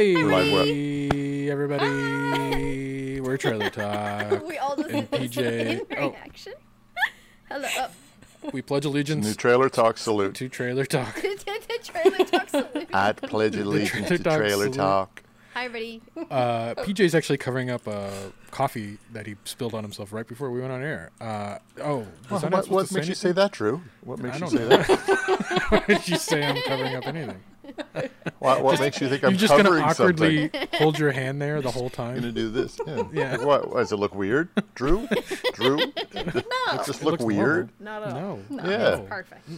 Hey, Live what? everybody. We're Trailer Talk. we all just and did the same PJ. Oh, reaction. Hello. Oh. we pledge allegiance New trailer talk salute. to Trailer Talk. the trailer talk salute. I'd pledge allegiance Trailer to Talk trailer talk. Hi, everybody. Uh, PJ's actually covering up uh, coffee that he spilled on himself right before we went on air. Uh, oh, was Well, I what what makes you say that, Drew? What makes I you don't say know. that? Why did you say I'm covering up anything? What, what makes you think I'm You're just gonna awkwardly something? hold your hand there the whole time? I'm gonna do this. Yeah. Yeah. Like, what? Does it look weird, Drew? Drew? Does it just look looks weird? Not at all. No, Yeah. It's perfect.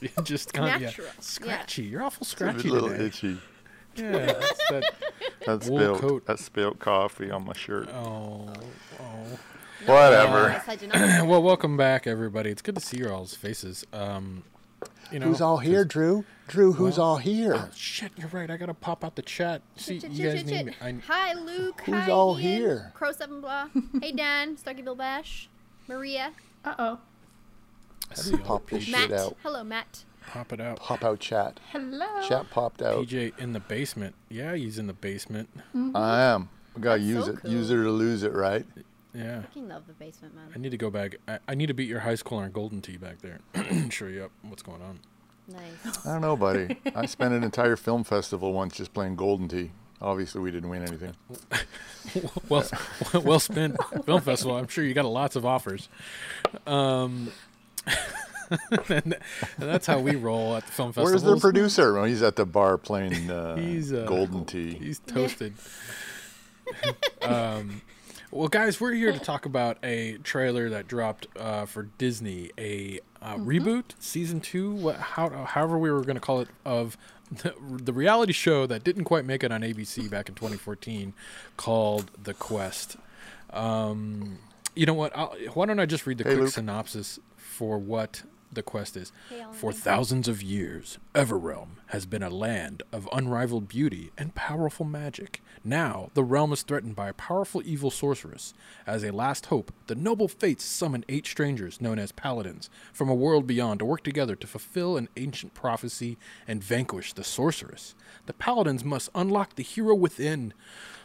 you just kind of yeah, Natural. Yeah. scratchy. You're awful It's a scratchy little today. itchy. Yeah, that's that. That spilled. coat. That spilled coffee on my shirt. Oh, oh. Whatever. Yes, I do not. well, welcome back, everybody. It's good to see your all's faces. Um, you know, Who's all here, Drew? Drew, who's well, all here? Oh, shit, you're right. I gotta pop out the chat. See, Chit, you chit, guys chit, need me. chit. I, Hi, Luke. Who's Hi, all Ian. here? Crow Seven Blah. hey, Dan. Starkey Bill Bash. Maria. Uh oh. I do see you pop the this PJ. Matt. Shit out. Hello, Matt. Pop it out. Pop out chat. Hello. Chat popped out. PJ in the basement. Yeah, he's in the basement. I am. We gotta That's use so it. cool. Use it or lose it, right? Yeah. Fucking love the basement, man. I need to go back. I, I need to beat your high schooler in Golden Tee back there. Show you up what's going on. Nice. I don't know, buddy. I spent an entire film festival once just playing Golden Tee. Obviously, we didn't win anything. well, well spent film festival. I'm sure you got lots of offers. Um, and, and that's how we roll at the film festival. Where's the producer? Well, he's at the bar playing uh, He's, uh, Golden Tee. He's toasted. um, well, guys, we're here to talk about a trailer that dropped uh, for Disney, a uh, reboot, season two, what, how, however we were going to call it, of the, the reality show that didn't quite make it on ABC back in 2014, called The Quest. Um, you know what? I'll, why don't I just read the Hey, quick Luke. synopsis for what the quest is? For thousands of years, Everrealm has been a land of unrivaled beauty and powerful magic. Now, the realm is threatened by a powerful evil sorceress. As a last hope, the noble fates summon eight strangers, known as paladins, from a world beyond to work together to fulfill an ancient prophecy and vanquish the sorceress. The paladins must unlock the hero within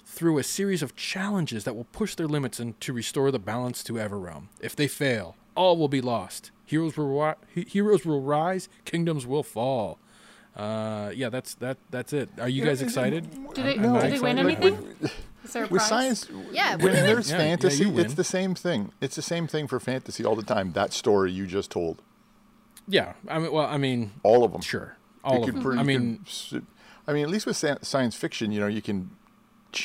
through a series of challenges that will push their limits and to restore the balance to Everrealm. If they fail, all will be lost. Heroes will ri- heroes will rise, kingdoms will fall. Uh, yeah, that's that. That's it. Are you guys excited? Did they, Am I did they win anything? Is there a With science, Yeah, when there's Yeah, yeah, fantasy, you win. it's the same thing. It's the same thing for fantasy all the time. That story you just told, Yeah. I mean, well, I mean, all of them. sure, all of them. pretty- I mean, can s- I mean, at least with science fiction, you know, you can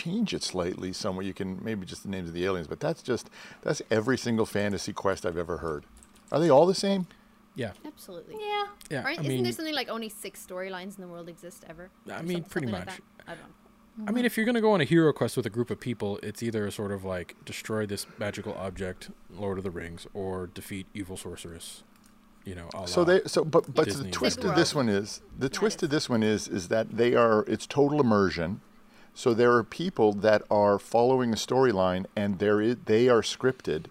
change it slightly somewhere. You can maybe just the names of the aliens, but that's just that's every single fantasy quest I've ever heard. Are they all the same? yeah, Absolutely. Yeah. yeah. Right? I Isn't mean, there something like only six storylines in the world exist ever? I mean, pretty something like much. I don't know. I mean, if you're gonna go on a hero quest with a group of people, it's either a sort of like destroy this magical object, Lord of the Rings, or defeat evil sorceress. You know, a So they so but but Disney. the twist of this one is the twist of this one is is that they are it's total immersion. So there are people that are following a storyline and there is, they are scripted.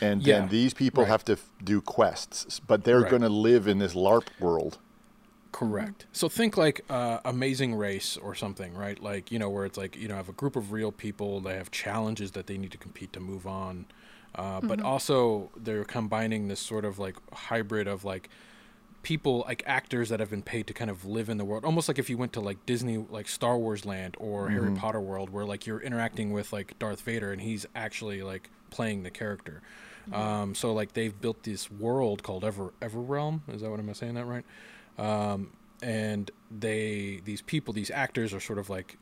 And Yeah, then these people right. have to f- do quests, but they're Right. going to live in this LARP world. Correct. So think like uh, Amazing Race or something, right? Like you know where it's like you know I have a group of real people. They have challenges that they need to compete to move on, uh, but also they're combining this sort of like hybrid of like people like actors that have been paid to kind of live in the world. Almost like if you went to like disney like star wars land or harry potter world where like you're interacting with like darth vader and he's actually like playing the character. Um, so like they've built this world called Ever ever realm Is that what am I saying that right? Um, and they these people, these actors are sort of like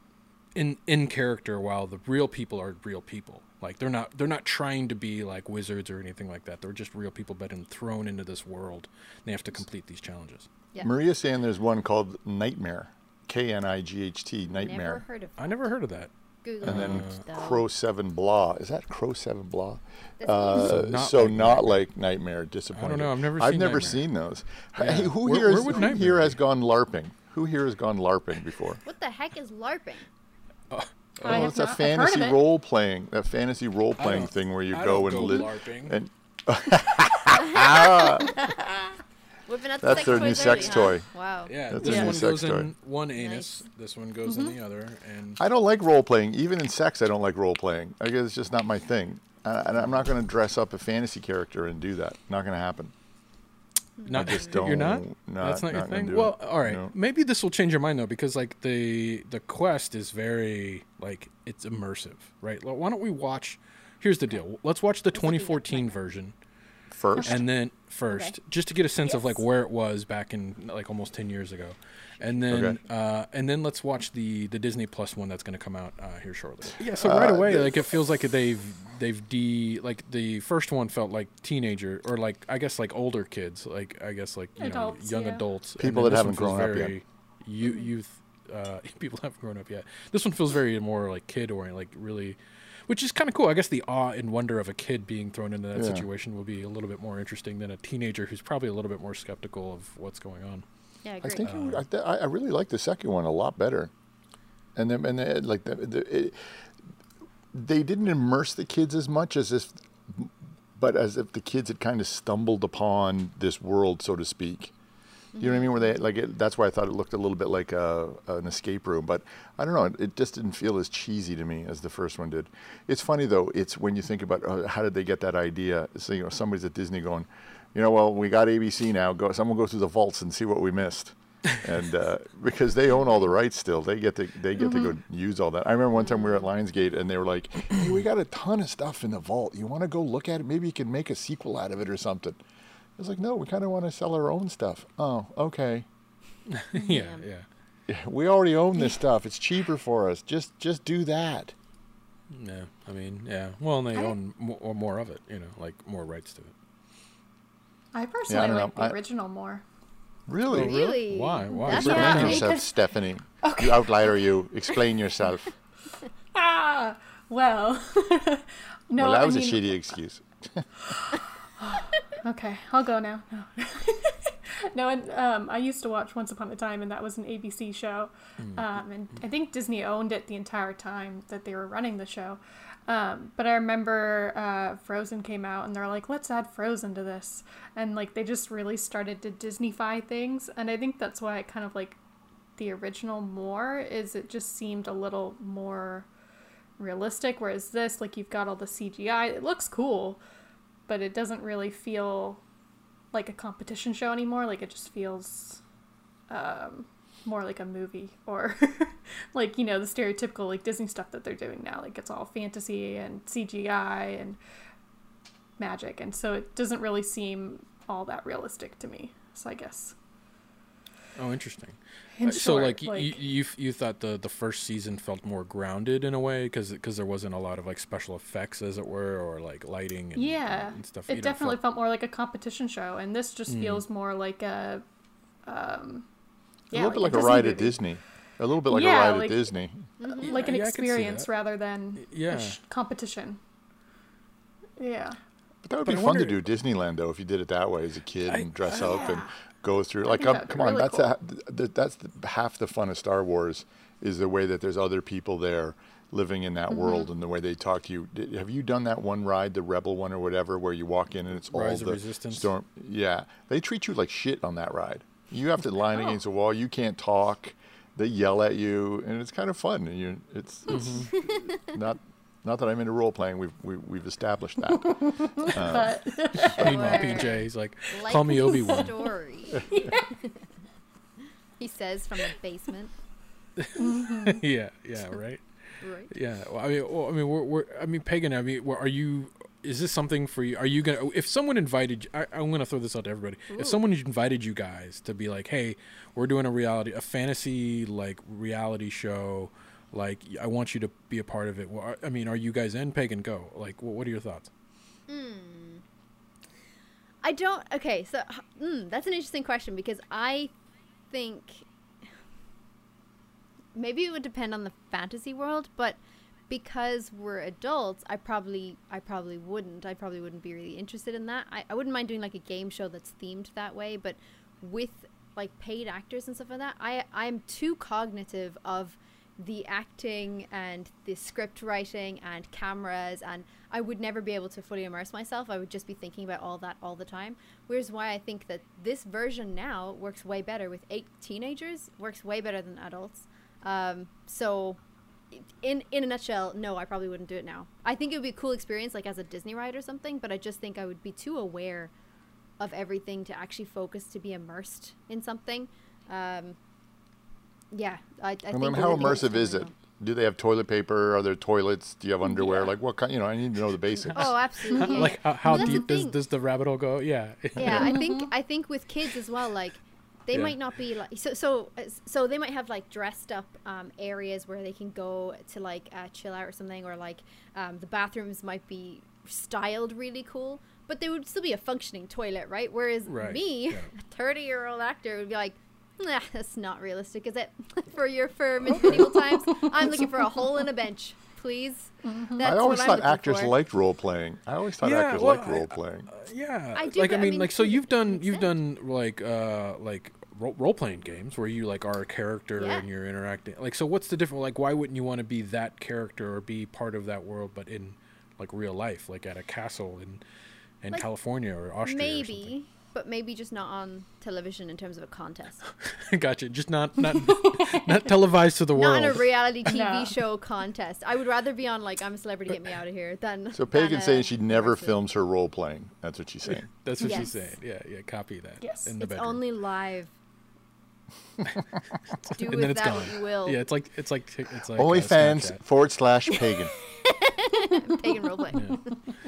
in in character, while the real people are real people. Like they're not they're not trying to be like wizards or anything like that. They're just real people, but been thrown into this world. And they have to complete these challenges. Yeah. Maria's saying there's one called Knightmare, K N I G H T, Never Knightmare, heard of I never heard of that. Google and then it, though. Crow Seven Blah. Is that Crow Seven Blah? Uh, So so not not, like Nightmare. like Nightmare. Disappointing. know, I've never I've seen never Knightmare. seen those. Yeah. Hey, who Where- here, where is- who here has gone LARPing? Who here has gone LARPing before? What the heck is LARPing? Oh. I Oh, have it's a not- I've heard of fantasy it. role playing, that fantasy role playing thing where you I go and go li- LARPing. and ah. Whipping out the That's their new sex early, toy. Wow. Yeah, That's this a one sex goes toy. in one anus. This one goes in mm-hmm. the other, and I don't like role playing. Even in sex, I don't like role playing. I guess it's just not my thing. And and I'm not going to dress up a fantasy character and do that. Not going to happen. Not just you're not. don't- That's not, not your thing. Well, it. all right. No. Maybe this will change your mind though, because like the the quest is very like it's immersive, right? Well, Why don't we watch? Here's the deal. Let's watch the Let's look at 2014 version, First, and then first, just to get a sense of like where it was back in like almost 10 years ago, and then Okay. uh, and then let's watch the the Disney Plus one that's going to come out uh, here shortly. Yeah. So right away, like it feels like they've they've de like the first one felt like teenager or like I guess like older kids, like I guess like you Adults, know young yeah. adults, People that haven't feels grown up yet. very you- youth. Uh, people haven't grown up yet. This one feels very more like kid oriented, like really, which is kind of cool. I guess the awe and wonder of a kid being thrown into that Yeah. situation will be a little bit more interesting than a teenager who's probably a little bit more skeptical of what's going on. Yeah, I I agree. think it would- uh, I, th- I I really like the second one a lot better. And then and then, like the, the it, they didn't immerse the kids as much as if, but as if the kids had kind of stumbled upon this world, so to speak. You know what I mean? Where they like it, that's why I thought it looked a little bit like a, an escape room, but I don't know. It, it just didn't feel as cheesy to me as the first one did. It's funny though. It's when you think about uh, how did they get that idea? So you know, somebody's at Disney going, you know, well, we got ABC now. Go, someone go through the vaults and see what we missed, and uh, because they own all the rights still, they get to they get to go use all that. I remember one time we were at Lionsgate and they were like, hey, we got a ton of stuff in the vault. You want to go look at it? Maybe you can make a sequel out of it or something. I was like, no, we kind of want to sell our own stuff. Oh, okay. yeah, yeah, We already own this stuff. It's cheaper for us. Just just do that. yeah. I mean, yeah. Well, and they I- own more, more of it. You know, like more rights to it. I personally don't know. like the I- original more. Really? really? Why? Why? That's Yeah, Explain because- yourself, Stephanie. You outlier, you. Explain yourself. Ah, well, no, well, that I was mean, a shitty excuse. Okay, I'll go now. No, no and, um, I used to watch Once Upon a Time, and that was an ABC show. Um, and I think Disney owned it the entire time that they were running the show. Um, but I remember uh, Frozen came out, and they're like, let's add Frozen to this. And like they just really started to Disneyfy things. And I think that's why I kind of like the original more, is it just seemed a little more realistic. Whereas this, like, you've got all the CGI, it looks cool but it doesn't really feel like a competition show anymore. Like it just feels um, more like a movie or like you know the stereotypical like Disney stuff that they're doing now. Like it's all fantasy and CGI and magic, and so it doesn't really seem all that realistic to me. So I guess Oh, interesting. in Uh, so, short, like, you, you you thought the the first season felt more grounded in a way because there wasn't a lot of like special effects, as it were, or like lighting and, yeah, and stuff. you it know, definitely felt- felt more like a competition show, and this just Mm. feels more like a um, a yeah, little bit like a Disney ride movie. at Disney. A little bit like Yeah, a ride like- at Disney. like an yeah, I could see experience rather than Yeah. a sh- competition. Yeah. But that would But be I fun to do Disneyland though if you did it that way as a kid I- and dress up and go through. Like, think come, that'd be come on, that's cool. a, that's the, half the fun of Star Wars is the way that there's other people there living in that Mm-hmm. world and the way they talk to you. Did, have you done that one ride, the Rebel one or whatever, where you walk in and it's all Rise of the Resistance? storm? Yeah, they treat you like shit on that ride. You have to line Oh. against a wall. You can't talk. They yell at you, and it's kind of fun. And you, it's, it's Mm-hmm. not. Not that I'm into role playing. We've we, we've established that. But Meanwhile, PJ is like, Like call me Obi Wan. He says from the basement. yeah, yeah, right. Right. Yeah, well, I mean, well, I mean, we're, we're, I mean, pagan. I mean, were- are you is this something for you? Are you gonna if someone invited? I, I'm gonna throw this out to everybody. If someone invited you guys to be like, hey, we're doing a reality, a fantasy like reality show. Like, I want you to be a part of it. Well, I mean, are you guys in Pagan Go? Like, what are your thoughts? Hmm. I don't. Okay, so mm, that's an interesting question because I think maybe it would depend on the fantasy world, but because we're adults, I probably I probably wouldn't. I probably wouldn't be really interested in that. I, I wouldn't mind doing like a game show that's themed that way, but with like paid actors and stuff like that, I I'm too cognitive of the acting and the script writing and cameras and I would never be able to fully immerse myself. I would just be thinking about all that all the time. Whereas why I think that this version now works way better with eight teenagers, works way better than adults. Um, so in in a nutshell, no, I probably wouldn't do it now. I think it would be a cool experience like as a Disney ride or something, but I just think I would be too aware of everything to actually focus to be immersed in something. Um, yeah, I, I, I think mean, it how immersive is it? Do they have toilet paper? Are there toilets? Do you have underwear? Like what kind? You know, I need to know the basics. Oh, absolutely. like, how, how that's deep does, does the rabbit hole go? Yeah. yeah i think i think with kids as well like they Yeah. might not be like so so so they might have like dressed up um, areas where they can go to like uh, chill out or something or like um, the bathrooms might be styled really cool but they would still be a functioning toilet right whereas Right, me yeah. a 30 year old actor would be like nah, that's not realistic is it for your for medieval times i'm looking for a hole in a bench please that's I always what thought I'm actors for. liked role playing. I always thought Yeah, actors well, liked role playing. Yeah, I do, like I but I mean, mean, like so you've done you've extent. done like uh like role playing games where you like are a character Yeah. and you're interacting. Like, so what's the difference? Like, why wouldn't you want to be that character or be part of that world, but in like real life, like at a castle in in Like, California or Austria? maybe but maybe just not on television in terms of a contest gotcha. Just not not not televised to the world. not in a reality TV No. show contest. I would rather be on like I'm a celebrity, get me out of here than. So than Pagan's saying she never wrestler. films her role playing. That's what she's saying. That's what Yes. she's saying. Yeah, yeah. Copy that. Yes. In the It's bedroom. only live. Do and with then it's that gone. what you will. Yeah, it's like it's like it's like uh, OnlyFans Snapchat. forward slash pagan. Pagan roleplay.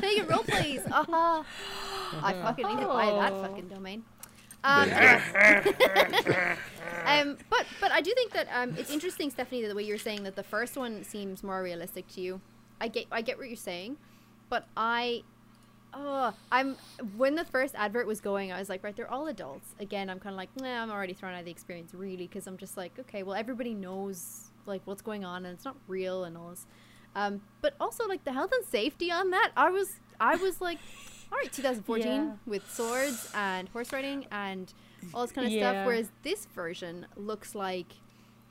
Pagan roleplays. Aha. I fucking need to buy that fucking domain. Um, um, but but I do think that um, it's interesting, Stephanie, that the way you're saying that the first one seems more realistic to you. I get I get what you're saying, but I, oh, I'm when the first advert was going, I was like, right, they're all adults. Again, I'm kind of like, nah, I'm already thrown out of the experience, really, because I'm just like, okay, well, everybody knows like what's going on, and it's not real and all this. Um, but also like the health and safety on that, I was I was like, all right, 2014 Yeah. with swords and horse riding and all this kind of Yeah. stuff. Whereas this version looks like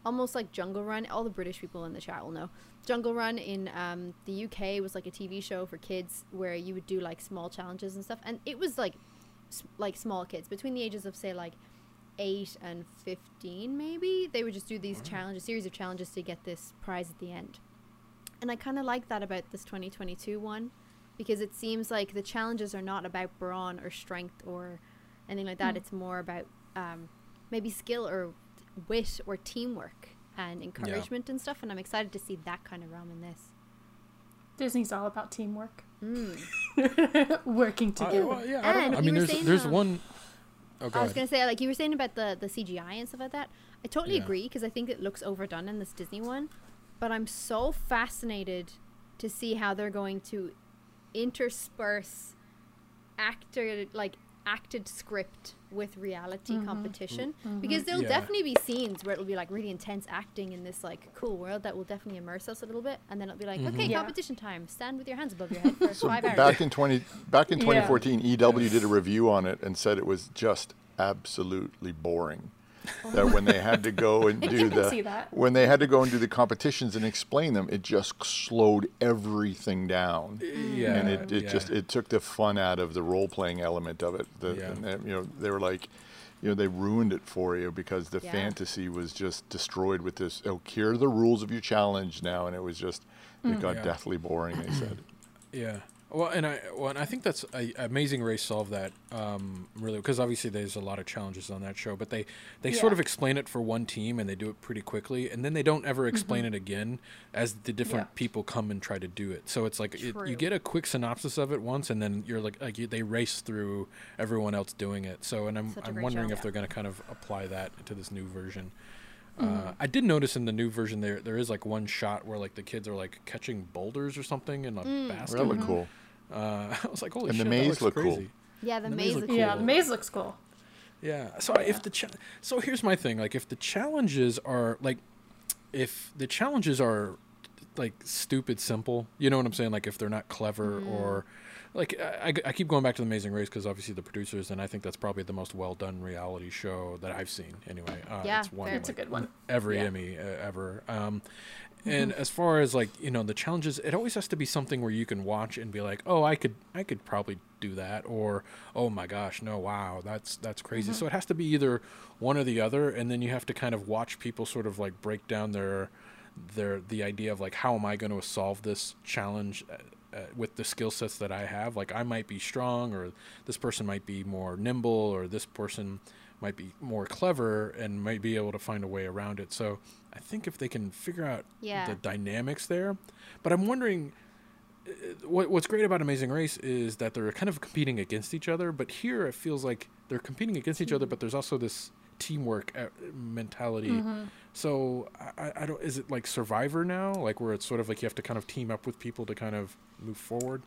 almost like Jungle Run. All the British people in the chat will know. Jungle Run in um, the UK was like a TV show for kids where you would do like small challenges and stuff, and it was like s- like small kids between the ages of say like eight and fifteen, maybe. They would just do these challenges, series of challenges to get this prize at the end. And I kind of like that about this 2022 one because it seems like the challenges are not about brawn or strength or anything like that. It's more about um, maybe skill or wit or teamwork and encouragement and stuff. And I'm excited to see that kind of realm in this. Disney's all about teamwork, Mm. working together. well, yeah, I, don't And know. I mean, there's there's um, one. Oh, go I was ahead. gonna say, like you were saying about the the CGI and stuff like that. I totally Yeah. agree because I think it looks overdone in this Disney one. But I'm so fascinated to see how they're going to intersperse actor like acted script with reality mm-hmm. competition mm-hmm. Mm-hmm. because there'll Yeah. definitely be scenes where it'll be like really intense acting in this like cool world that will definitely immerse us a little bit and then it'll be like okay Yeah. competition time stand with your hands above your head for So five hours back in twenty back in Yeah. 2014, EW did a review on it and said it was just absolutely boring. That when they had to go and do the when they had to go and do the competitions and explain them, it just slowed everything down. yeah, and it, it yeah. just it took the fun out of the role playing element of it. The, Yeah. and, uh, you know, they were like, you know, they ruined it for you because the Yeah. fantasy was just destroyed with this. Oh, here are the rules of your challenge now, and it was just it got Yeah. deathly boring. They said. Yeah. Well, and I well, and I think that's a, Amazing Race solved that um, really because obviously there's a lot of challenges on that show, but they they sort of explain it for one team and they do it pretty quickly, and then they don't ever explain it again as the different Yeah. people come and try to do it. So it's like it, you get a quick synopsis of it once, and then you're like like you, they race through everyone else doing it. So and I'm Such a I'm wondering show. if they're going to kind of apply that to this new version. Mm-hmm. Uh, I did notice in the new version there there is like one shot where like the kids are like catching boulders or something in a Mm. basket. That looked cool. Uh, I was like, holy And the maze that looks looked cool. Yeah, the, The maze. maze is cool. Yeah, the maze looks cool. Yeah. So if the cha- so here's my thing, like if the challenges are like if the challenges are like stupid simple, you know what I'm saying? Like if they're not clever Mm. or like I, I- I keep going back to the Amazing Race because obviously the producers and I think that's probably the most well done reality show that I've seen anyway. Uh, Yeah, it's won fair. It's a good one. every Yeah. Emmy uh, ever. Um, and as far as like you know the challenges, it always has to be something where you can watch and be like, oh, I could, I could probably do that, or oh my gosh, no, wow, that's that's crazy. So it has to be either one or the other, and then you have to kind of watch people sort of like break down their their the idea of like how am I going to solve this challenge. Uh, uh, with the skill sets that I have, like I might be strong, or this person might be more nimble, or this person might be more clever and might be able to find a way around it. So I think if they can figure out Yeah. the dynamics there, but I'm wondering uh, what, what's great about Amazing Race is that they're kind of competing against each other. But here it feels like they're competing against each other, but there's also this teamwork uh, mentality. So I, I- I don't. Is it like Survivor now, like where it's sort of like you have to kind of team up with people to kind of move forward?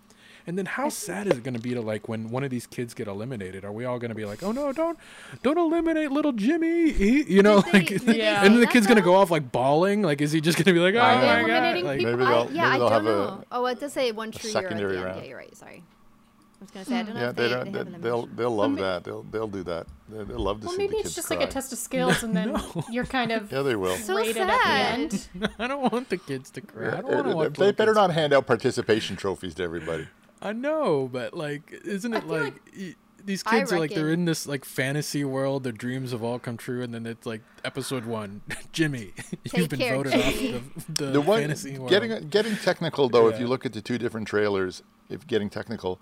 And then how sad is it going to be to like when one of these kids get eliminated? Are we all going to be like, oh no, don't don't eliminate little Jimmy? He, you know, they- like, Yeah. and then the say kid's that going to go off like bawling. Like, is he just going to be like, oh Are they my god? eliminating Like. Maybe I- they'll- yeah, maybe I they'll don't have a- know. oh, it does say one true year at secondary the end. round. Yeah, you're right. Sorry. I was gonna say I don't know Yeah, if they, they, don't, they, they they'll they'll love Well, that. They'll they'll do that. They, they'll love to Well, see maybe the it's just cry. like a test of skills, and then you're kind of Yeah, they will. So rated at the sad. end. I don't want the kids to cry. I don't want to watch they better kids not hand out participation trophies to everybody. I know, but like, isn't it like, like- y- these I kids are like they're in this like fantasy world, their dreams have all come true, and then it's like episode one, Jimmy, you've Take been care, voted Jimmy. off the, the, The one fantasy world. getting uh, getting technical though, if you look at the two different trailers, if getting technical,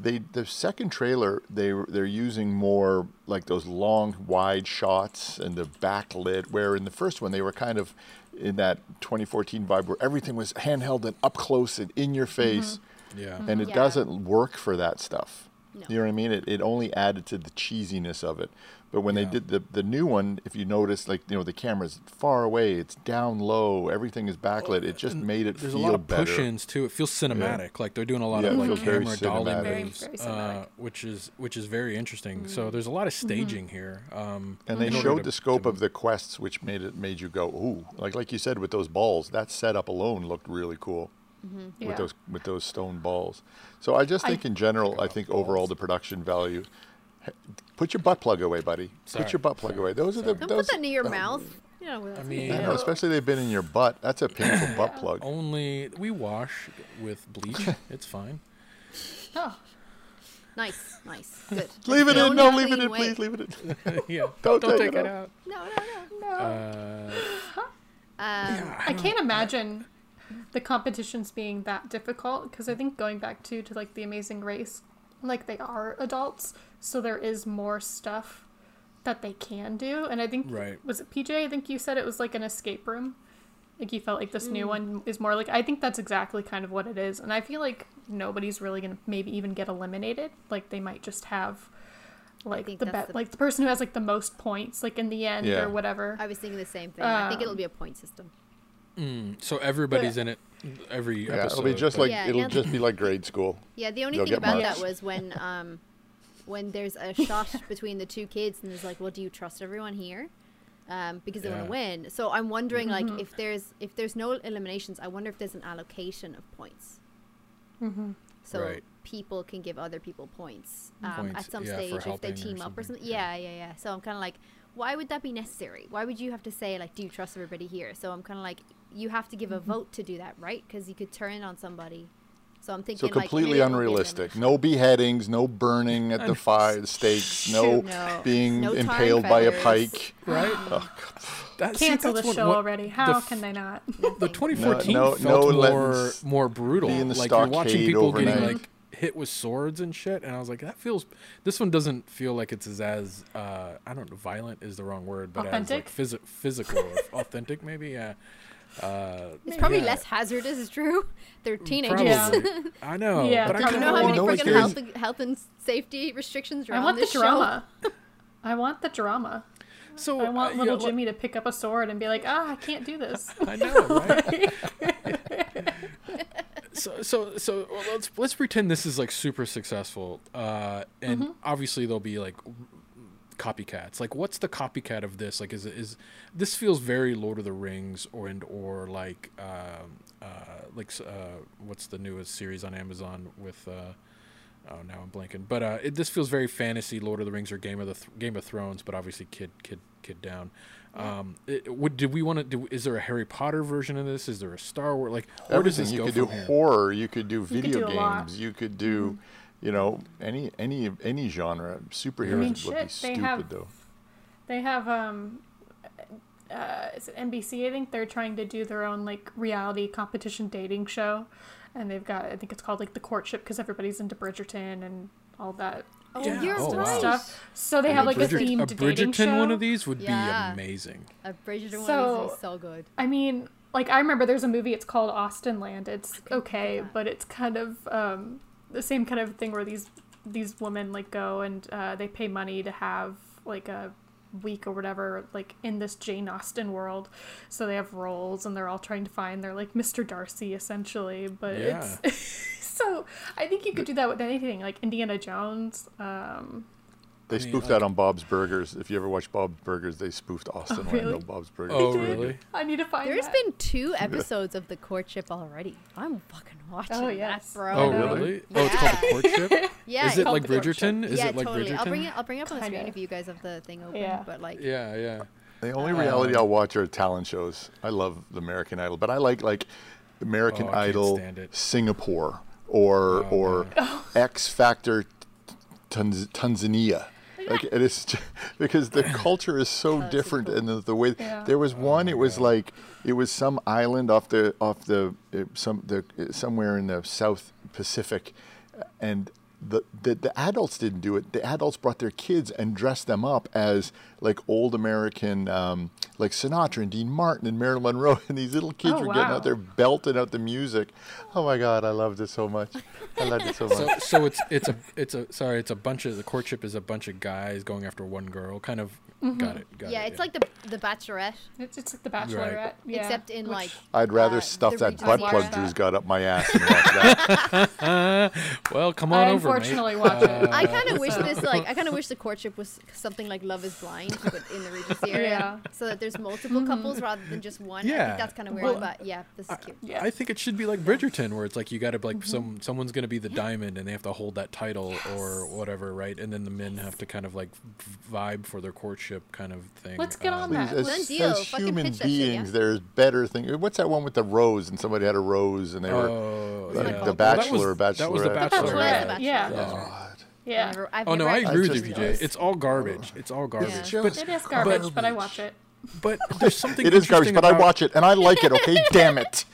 they the second trailer they they're using more like those long wide shots and the backlit. Where in the first one they were kind of in that 2014 vibe where everything was handheld and up close and in your mm-hmm. face, yeah, and it Yeah. doesn't work for that stuff. No. You know what I mean? It, it only added to the cheesiness of it. But when they did the the new one, if you notice, like you know, the camera's far away, it's down low, everything is backlit. It just made it There's feel a lot of better. push-ins too. It feels cinematic, like they're doing a lot Yeah, of like camera dolly cinematic. Very, moves, very uh, which is which is very interesting. So there's a lot of staging here. Um, And they showed to- the scope of the quests, which made it made you go, ooh, like like you said with those balls. That setup alone looked really cool Yeah. with those with those stone balls. So I just I- think in general, I think overall the production value. Put your butt plug away, buddy. Sorry, Put your butt plug sorry, away. Those are the Don't those. put that near your mouth. You know, I mean- I know, especially they've been in your butt. That's a painful butt plug. only we wash with bleach. it's fine. Oh, nice, nice, good. Leave it The in. only No, leave it in, way. please. Leave it in. yeah, Don't don't, take take it it out. out. No, no, no. no. Uh, Um, I can't imagine the competitions being that difficult because I think going back to to like the Amazing Race, like they are adults, so there is more stuff that they can do. And I think Right. was it PJ? I think you said it was like an escape room. Like you felt like this new one is more like I think that's exactly kind of what it is. And I feel like nobody's really gonna maybe even get eliminated. Like they might just have like the that's bet the- like the person who has like the most points like in the end Yeah. or whatever. I was thinking the same thing. I think Um, it'll be a point system. Mm, so everybody's in it every Yeah, episode. it'll be just like Yeah, it'll yeah. just be like grade school. Yeah, the only You'll thing about marks. that was when um when there's a shot between the two kids and it's like, well, do you trust everyone here? Um, because they want Yeah. to win. So I'm wondering, Mm-hmm. like, if there's if there's no eliminations, I wonder if there's an allocation of points. Mm-hmm. So Right. people can give other people points, um, Points, at some yeah, stage if they helping or team up or something, something. yeah. Yeah, yeah, yeah. So I'm kind of like, why would that be necessary? Why would you have to say like, do you trust everybody here? So I'm kind of like, you have to give a Mm-hmm. vote to do that, right? Because you could turn on somebody. So I'm thinking like, completely maybe it will be an unrealistic. No beheadings, no burning at the fire stakes, no, No. being No impaled by a pike. right. Oh, That- see, Cancel that's the what- show what- already. How f- can they not? The 2014 No- no- felt no more more brutal. be in the like you're watching stockade people getting like hit with swords and shit, and I was like, that feels. This one doesn't feel like it's as as uh, I don't know, violent is the wrong word, but Authentic? as like phys- physical, authentic maybe. Yeah. Uh, It's probably yeah. less hazardous, Drew. They're teenagers. Probably. I know. Yeah, but I. don't know how many no, freaking there's- health, health and safety restrictions are I want the this show? drama. I want the drama. So I want uh, little yeah, Jimmy to pick up a sword and be like, ah, I can't do this. I know, right? so so so well, let's let's pretend this is like super successful, uh, and Mm-hmm. obviously there'll be like copycats. Like, what's the copycat of this? Like, is it is this feels very Lord of the Rings or and or like um, uh, like uh, what's the newest series on Amazon with. Uh, Oh, now I'm blanking. But uh, it, this feels very fantasy, Lord of the Rings or Game of the Th- Game of Thrones, but obviously kid, kid, kid down. Um, it, would did we want to do? Is there a Harry Potter version of this? Is there a Star Wars? Like where does Everything this you go could do here? horror, you could do video do a lot. games, you could do, you know, any any any genre. Superheroes mean, would shit, be they stupid have- though. They have um uh is it NBC I think they're trying to do their own like reality competition dating show and they've got I think it's called like the courtship because everybody's into Bridgerton and all that Oh, Yeah. you're Oh, right. stuff. So they And have a like a themed a dating Bridgerton show. one of these would Yeah. be amazing. A Bridgerton one So- is so good. I mean, like I remember there's a movie. It's called Austenland. It's okay, that. but it's kind of um, the same kind of thing where these these women like go and uh, they pay money to have like a week or whatever like in this Jane Austen world. So they have roles and they're all trying to find their like Mr. Darcy essentially. But Yeah. it's so I think you could do that with anything like Indiana Jones. Um, They mean, spoofed like- that on Bob's Burgers. If you ever watch Bob's Burgers, they spoofed Austin Oh, really? on Bob's Burgers. Oh, really? I need to find. There's that. been two episodes of the courtship already. I'm fucking watching Oh, that, bro. Oh, know. really? Oh, it's called the courtship. Yeah. is it like. Bridgerton? Is yeah, it like totally. Bridgerton? I'll bring it. I'll bring it up on the screen Kinda. if you guys have the thing open. Yeah. But like, Yeah, yeah. The only reality I'll watch are talent shows. I love the American Idol, but I like like American Oh, Idol. Singapore or Oh, or man. X Factor Tanz- Tanzania. Like it is ju- because the culture is so That's different, cool. and the, the way Yeah. there was one. it was like it was some island off the off the uh, some the somewhere in the South Pacific, and the, the the adults didn't do it. The adults brought their kids and dressed them up as like old American, um, like Sinatra and Dean Martin and Marilyn Monroe, and these little kids Oh, were getting out there belting out the music. Oh my God, I loved it so much. I loved it so much. So, so it's it's a it's a sorry it's a bunch of the courtship is a bunch of guys going after one girl kind of Mm-hmm. got it got yeah, it, it's like the the Bachelorette, It's, it's like the Bachelorette, yeah. except in Which- like. I'd rather uh, stuff that butt era. plug Drew's got up my ass than watch that. well come on I over mate. unfortunately watch it. Uh, I kind of wish this like I kind of wish the courtship was something like Love Is Blind, but in the Regency area, Yeah. so that there's multiple mm-hmm. couples rather than just one. I Yeah. think that's kind of weird, Well, but yeah, this is cute. Yeah. I think it should be like Bridgerton, where it's like you got to like mm-hmm. some someone's going to be the diamond, and they have to hold that title or whatever, right? And then the men have to kind of like vibe for their courtship kind of thing. Let's get on Um, that. Please, Done as, deal. as human pitch that shit, yeah? beings, there's better things. What's that one with the rose and somebody had a rose and they were Oh, like yeah. the Well, that Bachelor, was- That was the Bachelorette. Bachelor. Bachelorette. right? Yeah. Yeah. God. Yeah. Never, I've Oh no, I agree with you, seen PJ. It's all garbage. It's all garbage. It's But It is garbage, garbage. but I watch it. but there's something. It is garbage, interesting but I watch it and I like it. Okay, damn it!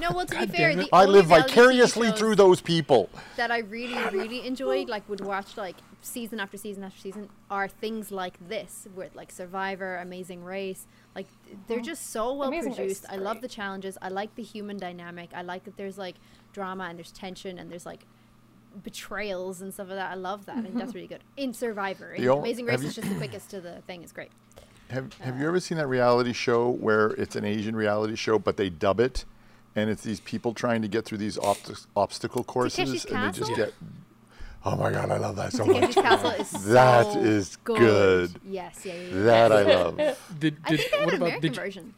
No, well, to be fair, the. I live vicariously through those people. that I really, really enjoyed, like would watch like season after season after season, are things like this, with like Survivor, Amazing Race. Like they're just so well Amazing produced. I love the challenges. I like the human dynamic. I like that there's like drama and there's tension and there's like betrayals and stuff like that. I love that, and that's really good. In Survivor, The ol- Amazing have Race is just the quickest to the thing. It's great. Have uh, Have you ever seen that reality show where it's an Asian reality show, but they dub it, and it's these people trying to get through these obst- obstacle courses, and they just get. Oh my god, I love that so much. Takeshi's Castle is so is good. good. Yes, yeah, yeah. yeah. That I love. Did, I think they had what an about American did version.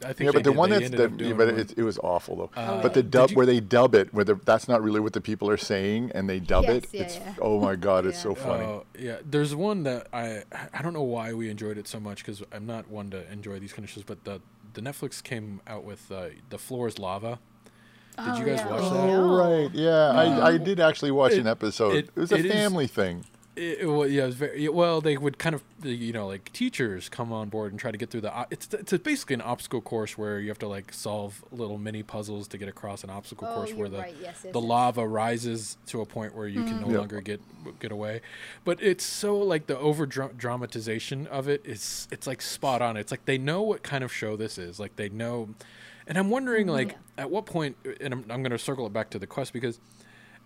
I think Yeah, but the did. one They that's the, up doing but it, it was awful though. Uh, but the dub you- where they dub it, where the, that's not really what the people are saying, and they dub Yes, it. yeah, it's yeah. oh my god, it's so funny. Oh yeah, there's one that I I don't know why we enjoyed it so much because I'm not one to enjoy these kind of shows, but the the Netflix came out with uh, the floor is lava. Did oh, you Oh, guys yeah. watch oh, that? Oh No. right, yeah, I, I did actually watch It- an episode. It, it- was a it is- family thing. It, it, wa- yeah, it was very well. They would kind of, you know, like teachers come on board and try to get through the. o- It's it's basically an obstacle course where you have to like solve little mini puzzles to get across an obstacle Oh, course where the right. Yes, yes, the yes. lava rises to a point where you can mm-hmm. no Yep. longer get get away. But it's so like the over dramatization of it is it's like spot on. It's like they know what kind of show this is. Like they know, and I'm wondering mm-hmm. like Yeah. at what point, and I'm I'm going to circle it back to the quest because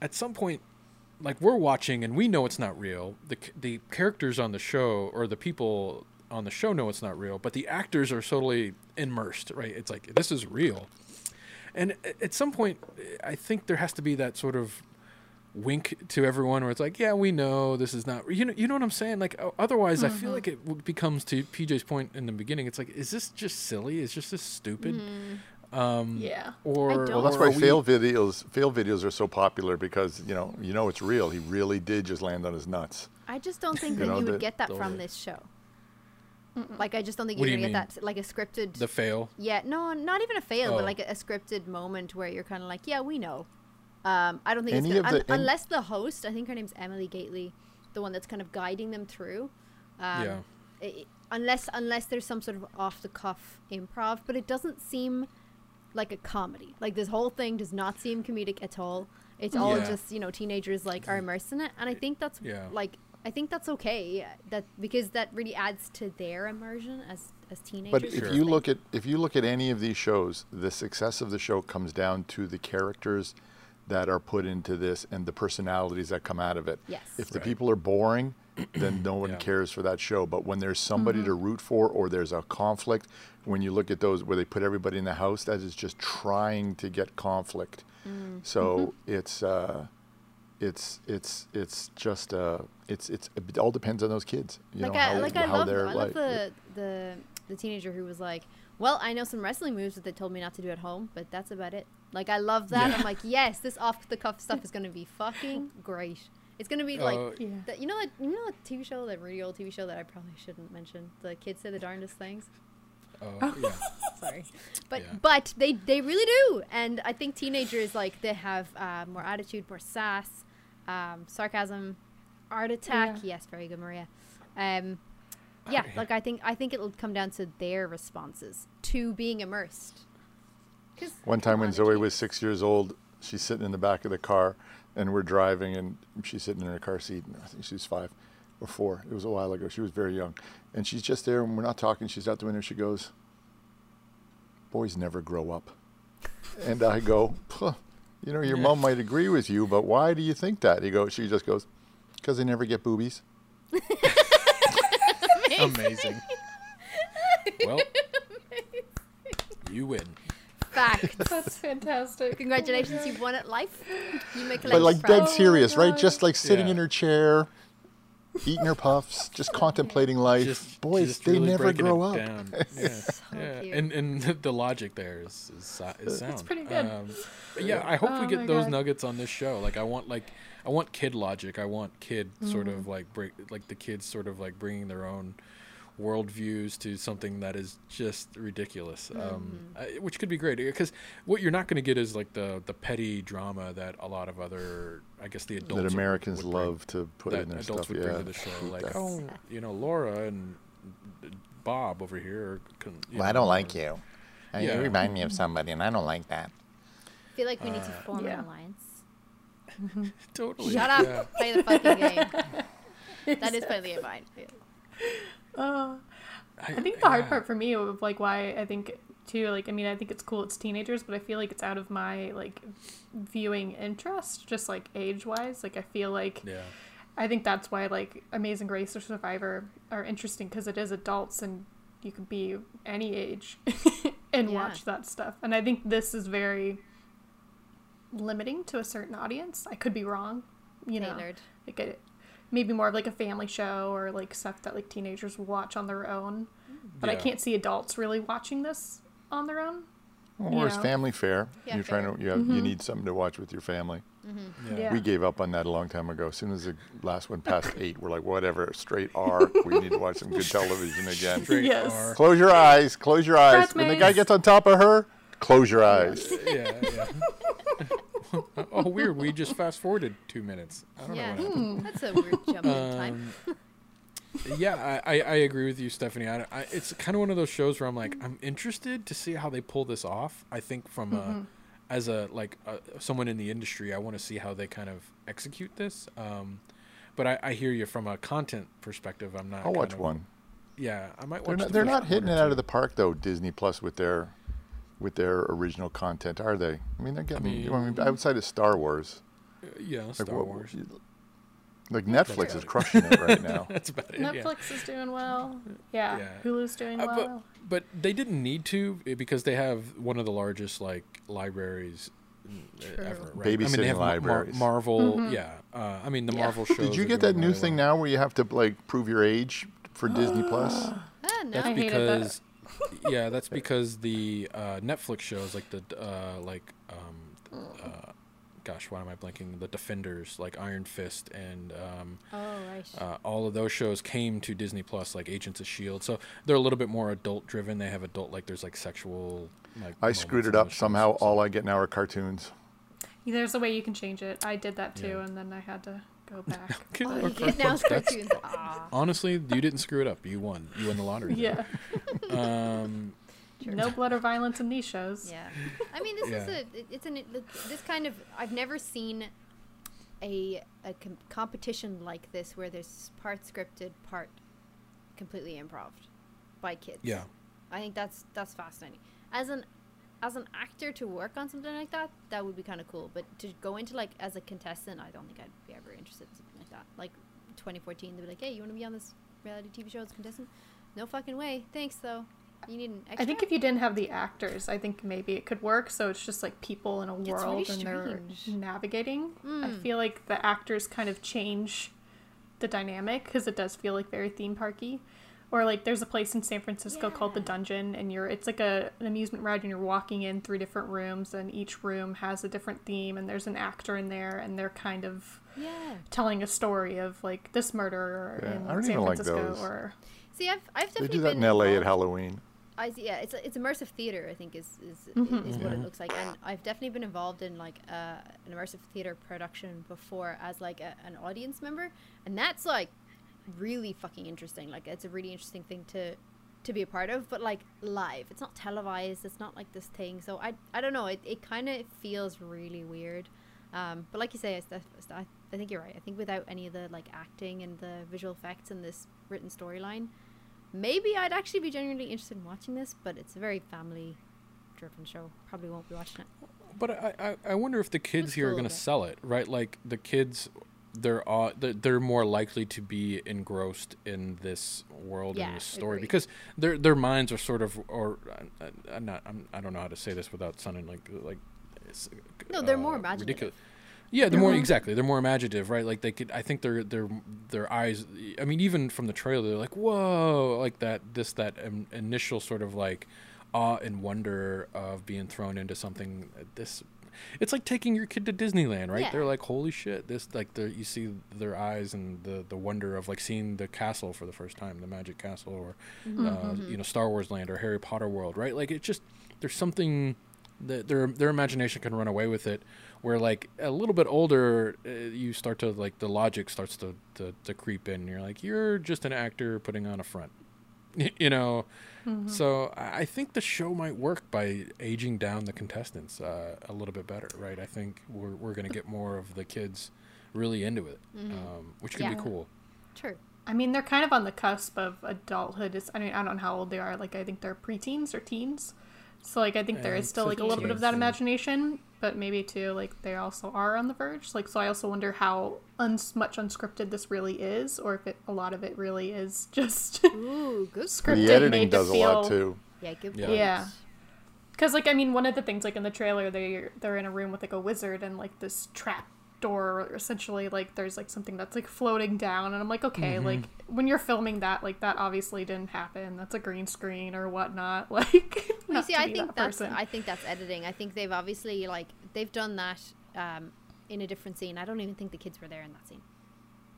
at some point like we're watching and we know it's not real. The the characters on the show or the people on the show know it's not real, but the actors are totally immersed, right? It's like this is real. And at some point I think there has to be that sort of wink to everyone where it's like, yeah, we know this is not you know you know what I'm saying? Like otherwise I feel like mm-hmm. it becomes to PJ's point in the beginning. It's like is this just silly? Is just this stupid? Mm-hmm. Um Yeah. or Well, that's or why we- fail videos fail videos are so popular because you know you know it's real. He really did just land on his nuts. I just don't think You that know, you would the- get that from this show. Like I just don't think What you're do you gonna get that like a scripted. the fail. yeah, no, not even a fail, Oh. but like a, a scripted moment where you're kind of like, yeah, we know. Um, I don't think Any it's gonna, the- un- any- unless the host, I think her name's Emily Gately, the one that's kind of guiding them through. Um, Yeah. i- i- unless unless there's some sort of off the cuff improv, but it doesn't seem like a comedy. Like this whole thing does not seem comedic at all. It's all Yeah. just you know teenagers like are immersed in it, and I think that's Yeah. like I think that's okay. That because that really adds to their immersion as as teenagers. But if just you look at if you look at any of these shows, the success of the show comes down to the characters that are put into this and the personalities that come out of it. Yes. If the Right. people are boring, then no one Yeah. cares for that show. But when there's somebody to root for or there's a conflict, when you look at those where they put everybody in the house, that is just trying to get conflict. So it's uh, it's it's it's just uh, it's it's it all depends on those kids. You like know I how, like I love they're I love like. the the the teenager who was like, well, I know some wrestling moves that they told me not to do at home, but that's about it. Like I love that. Yeah. I'm like, yes, this off the cuff stuff is gonna be fucking great. It's gonna be like Uh, Yeah. that. You know that you know that TV show, that really old TV show that I probably shouldn't mention. The kids say the darndest things. Oh yeah. Sorry, but Yeah. but they they really do, and I think teenagers like they have uh, more attitude, more sass, um, sarcasm, art attack. Yeah. Yes, very good, Maria. Um, yeah, like I think I think it'll come down to their responses to being immersed. One time when Zoe was six years old, she's sitting in the back of the car, and we're driving, and she's sitting in her car seat. And I think she's five or four. It was a while ago. She was very young, and she's just there, and we're not talking. She's out the window. She goes, "Boys never grow up," and I go, "You know, your mom might agree with you, but why do you think that?" He goes, "She just goes, because they never get boobies." Amazing. well, you win. Fact. That's fantastic. Congratulations, you've won at life. You make a But like dead Oh serious, right? Just like sitting Yeah. in her chair, eating her puffs, just contemplating life. Just Boys, just they really never grow up. down. Yeah, yeah. And and the logic there is is, si- is sound. pretty good. Um, but yeah, I hope Oh we get those God. nuggets on this show. Like I want like I want kid logic. I want kid sort Mm-hmm. of like break like the kids sort of like bringing their own worldviews to something that is just ridiculous, um, Mm-hmm. uh, which could be great. Because what you're not going to get is like the the petty drama that a lot of other, I guess, the adults that Americans would bring love to put that in their adults stuff. would Yeah, bring to the show. Like, that. oh, you know, Laura and Bob over here. Are, con- you Well, I don't like you. Uh, Yeah. You remind me of somebody, and I don't like that. I feel like we need to form yeah. an alliance. Totally. Shut up. yeah. Play the fucking game. That is playing the game. Fine. Uh, I, I think the hard part for me of like why I think too like I mean I think it's cool it's teenagers but I feel like it's out of my like viewing interest just like age wise like I feel like Yeah. I think that's why like Amazing Grace or Survivor are interesting because it is adults and you could be any age and Yeah. watch that stuff and I think this is very limiting to a certain audience I could be wrong you know Tailored. like a, maybe more of like a family show or like stuff that like teenagers watch on their own but I can't see adults really watching this on their own Or it's family fair. Yeah, You're fair. trying to you, have, you mm-hmm. need something to watch with your family. Yeah. Yeah. We gave up on that a long time ago. As soon as the last one passed eight, we're like, whatever, straight R. We need to watch some good television again. Straight Yes. R. Close your eyes. Close your eyes. When the guy gets on top of her, close your eyes. Yeah, yeah. oh, weird. We just fast forwarded two minutes. I don't Yeah, know what happened. that's a weird jump in time. Um, yeah, I, I, I agree with you, Stephanie. I, I, it's kind of one of those shows where I'm like, I'm interested to see how they pull this off. I think from a, as a like a, someone in the industry, I want to see how they kind of execute this. Um, but I, I hear you from a content perspective. I'm not. I'll watch of- one. Yeah, I might watch. They're not, the they're not hitting it out of the park though, Disney Plus with their with their original content, are they? I mean, they're getting. I mean, I mean- outside of Star Wars, Yeah, like, Star what- Wars. like Netflix is about it. crushing it right now. That's about it. yeah. Netflix is doing well. Yeah, Yeah. Hulu's doing Uh, well. but but they didn't need to eh, because they have one of the largest like libraries mm, True. ever. Right? I mean, they have Mar- Mar- libraries. Marvel, yeah. Uh, I mean, the Yeah. Marvel shows. Did you get that new really thing well. now where you have to like prove your age for Disney Plus? Ah, no. That's I hated that. Because, yeah, that's because the uh, Netflix shows like the uh, like um, uh, gosh, why am I blanking? The Defenders, like Iron Fist, and um, oh right. uh, all of those shows came to Disney Plus, like Agents of Shield. So they're a little bit more adult driven. They have adult like there's like sexual. Like I screwed it up somehow. All I get now are cartoons. There's a way you can change it. I did that too, Yeah. and then I had to go back. Okay, oh, or you now cartoons, that's- cartoons. Honestly, you didn't screw it up. You won. You won the lottery. yeah, Um, sure. no blood or violence in these shows. Yeah. I mean, this is Yeah. a it's an this kind of I've never seen a a com- competition like this where there's part scripted, part completely improv by kids. Yeah. I think that's that's fascinating. As an as an actor to work on something like that, that would be kind of cool. But to go into like as a contestant, I don't think I'd be ever interested in something like that. Like 2014, they'd be like, "Hey, you want to be on this reality TV show as a contestant?" No fucking way. Thanks though. You need an extra. I think if you didn't have the actors, I think maybe it could work. So it's just like people in a world really and they're navigating. I Mm. feel like the actors kind of change the dynamic because it does feel like very theme parky. Or like there's a place in San Francisco called the Dungeon, and you're it's like a an amusement ride, and you're walking in through different rooms, and each room has a different theme, and there's an actor in there, and they're kind of yeah. telling a story of like this murder Yeah, in I don't San even like Francisco, those. or See, I've I've They definitely do that been in L.A. at Halloween. I see, yeah, it's it's immersive theater. I think is is, Mhm. is what it Mhm. looks like, and I've definitely been involved in like uh, an immersive theater production before as like a, an audience member, and that's like really fucking interesting. Like it's a really interesting thing to to be a part of, but like live. It's not televised. It's not like this thing. So I I don't know. It it kind of feels really weird. Um, but like you say, I, I I think you're right. I think without any of the like acting and the visual effects and this written storyline, maybe I'd actually be genuinely interested in watching this. But it's a very family driven show. Probably won't be watching it. But I, I, I wonder if the kids here are going to sell it, right? Like the kids, they're uh, they're, they're more likely to be engrossed in this world Yeah, and this story agreed. because their their minds are sort of, or I'm not, I'm, I don't know how to say this without sounding like like. it's, No, they're more uh, imaginative. ridiculous. Yeah, they're more exactly. They're more imaginative, right? Like they could. I think their their their eyes. I mean, even from the trailer, they're like, "Whoa!" Like that. This that um, initial sort of like awe and wonder of being thrown into something. This. It's like taking your kid to Disneyland, right? Yeah. They're like, "Holy shit!" This like you see their eyes and the the wonder of like seeing the castle for the first time, the Magic Castle, or uh, you know Star Wars Land or Harry Potter World, right? Like it just there's something that their their imagination can run away with it. Where like a little bit older, uh, you start to like the logic starts to, to to creep in. You're like you're just an actor putting on a front, you know. So I think the show might work by aging down the contestants uh, a little bit better, right? I think we're we're gonna get more of the kids really into it, um, which could Yeah. be cool. True. I mean, they're kind of on the cusp of adulthood. It's, I mean, I don't know how old they are. Like, I think they're preteens or teens. So, like, I think there Yeah, is still like a little bit of that imagination, but maybe too, like, they also are on the verge. Like, so I also wonder how uns- much unscripted this really is, or if it a lot of it really is just Ooh, good scripted. The editing made to does a lot too. Yeah, good point. Yeah. Because, like, I mean, one of the things, like, in the trailer, they they're in a room with like a wizard and like this trap door. Essentially, like, there's like something that's like floating down, and I'm like, okay, Mm-hmm. like when you're filming that, like, that obviously didn't happen. That's a green screen or whatnot. Like, Well, not see, to I be think that that's person. I think that's editing. I think they've obviously like they've done that um, in a different scene. I don't even think the kids were there in that scene.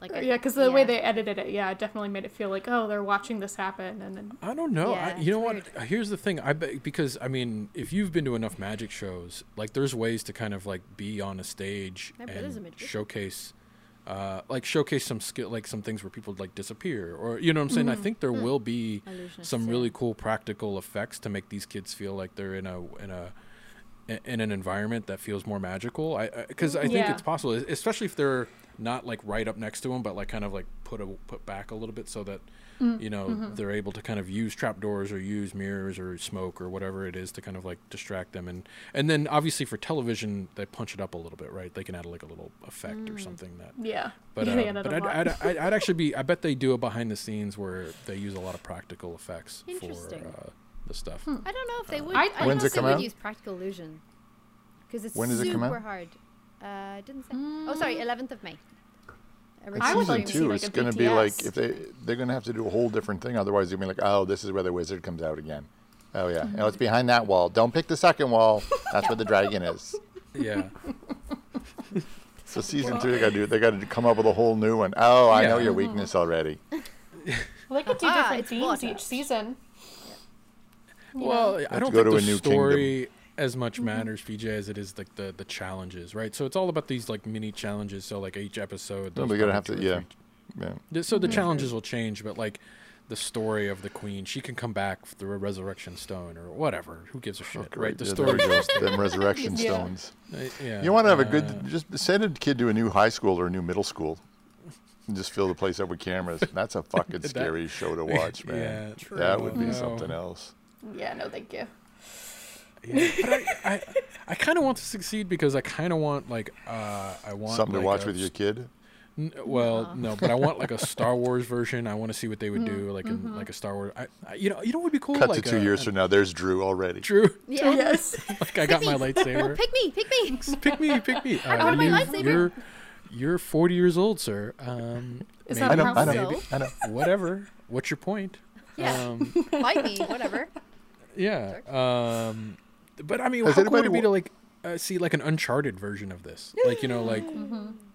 Like Uh, yeah, because the way they edited it, yeah, it definitely made it feel like, oh, they're watching this happen, and then I don't know. Yeah, I, you know it's what? Here's the thing. I bet because I mean, if you've been to enough magic shows, like there's ways to kind of like be on a stage My brother's a and showcase, uh, like showcase some skill, like some things where people like disappear, or you know what I'm saying. I think there will be some really cool practical effects to make these kids feel like they're in a in a in an environment that feels more magical. I because I, think Yeah. it's possible, especially if they're not like right up next to them, but like kind of like put a put back a little bit so that you know they're able to kind of use trapdoors or use mirrors or smoke or whatever it is to kind of like distract them and and then obviously for television they punch it up a little bit, right? They can add like a little effect or something that yeah, but, yeah, uh, but I'd. I'd, I'd, I'd actually be. I bet they do a behind the scenes where they use a lot of practical effects for Interesting. uh, the stuff. I don't know if they would. I- I, don't When's know it if they come would out? use practical illusion because it's When does it super come out? hard. Uh, it didn't say. Oh, sorry, 11th of May. It's I season like to see, two. like, it's going to be like if they they're going to have to do a whole different thing. Otherwise, they're going to be like, oh, this is where the wizard comes out again. Oh yeah, Mm-hmm. oh, it's behind that wall. Don't pick the second wall. That's where the dragon is. Yeah, So season two, they got to do. They got to come up with a whole new one. Oh, I know your weakness already. well, they could do Ah, different it's themes water. each season. Well, I don't think the a new story as much matters, PJ, as it is like the the challenges, right? So it's all about these like mini challenges. So like each episode, No, there's we gotta have to. two Yeah, three yeah. The- So the challenges will change, but like the story of the queen, she can come back through a resurrection stone or whatever. Who gives a shit, right? The Yeah, story. there we go. Them resurrection Yeah. stones. Uh, yeah. You want to have a uh, good. Just send a kid to a new high school or a new middle school. And just fill the place up with cameras. That's a fucking That- scary show to watch, man. Yeah, true. that would be no. something else. Yeah, no, thank you. Yeah, but I, I, I kind of want to succeed because I kind of want like uh, I want Something to watch a with your kid. n- well, no, but I want like a Star Wars version. I want to see what they would do, like Mm-hmm. in, like a Star Wars. I, I, you know, you know what would be cool? Cut like to two a- years a- from now. There's Drew already. True. Yeah. Yes. like I got my lightsaber. pick me, pick me. pick me, pick me. Uh, want my you, lightsaber. You're, you're 40 years old, sir. Um, Is maybe, that I know. I know. Maybe. I know. Whatever. What's your point? Yeah. Um, Fight me, whatever. Yeah. Um, but I mean, Has how cool would it be to like uh, see like an Uncharted version of this? Like you know, like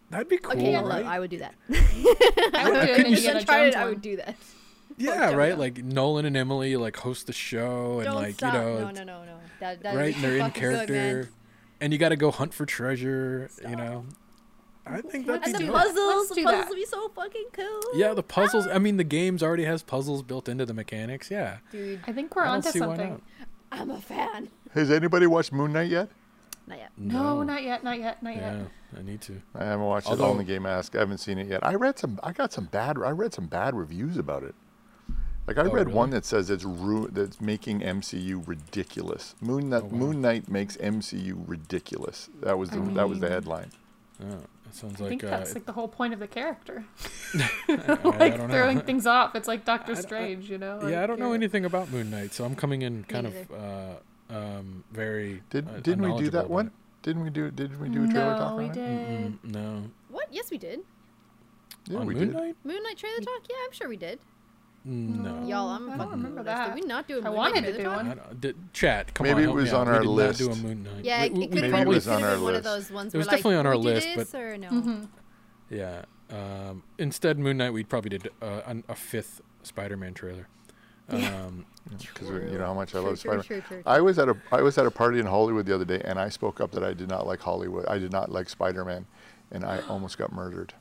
that'd be cool, Okay, yeah, right? I would do that. I would do an couldn't you Indiana Uncharted, Jones I would do that. yeah, no, right. no. Like Nolan and Emily like host the show and Don't like stop. you know, no, no, no, no. That, that right? And they're in character, man. and you got to go hunt for treasure. You know, I think that'd And be the dope. puzzles, Let's the do puzzles that. would be so fucking cool. Yeah, the puzzles. Ah. I mean, the games already has puzzles built into the mechanics. Yeah, Dude, I think we're I don't onto something. I'm a fan. Has anybody watched Moon Knight yet? Not yet. No, not yet, not yet, not Yeah, yet. I need to. I haven't watched it. Although- Only Game Ask. I haven't seen it yet. I read some. I got some bad. I read some bad reviews about it. Like I Oh, read really? one that says it's ru- that's making MCU ridiculous. Moon Knight, Oh, wow. Moon Knight makes MCU ridiculous. That was the that was the headline. Oh, that sounds I like think uh, that's like the whole point of the character. I, I like don't know. throwing things off. It's like Doctor I- I- Strange, you know? yeah, I don't know you're- anything about Moon Knight, so I'm coming in kind of uh, um, very. Did uh, didn't we do that one? Didn't we do? Didn't we do a trailer No, talk we on it? did. No. What? Yes, we did. Yeah, on we Moon did. Knight? Moon Knight trailer talk? Yeah, I'm sure we did. No. Y'all, I'm I don't fucking remember clueless. that. Did we not do a I Moon wanted Knight to do talk? one. Did, chat, come Maybe on, it was out. on we our did list. Not do a Moon Knight. Yeah, We- it, we- it could have been, was on our been one of those ones It was where, like, definitely on our we do list, this but- or no. Mm-hmm. Yeah. Um, instead, Moon Knight, we probably did uh, an, a fifth Spider-Man trailer. Um, Because you know how much I True, love true, Spider. true, true, I was at a I was at a party in Hollywood the other day, and I spoke up that I did not like Hollywood. I did not like Spider-Man, and I almost got murdered.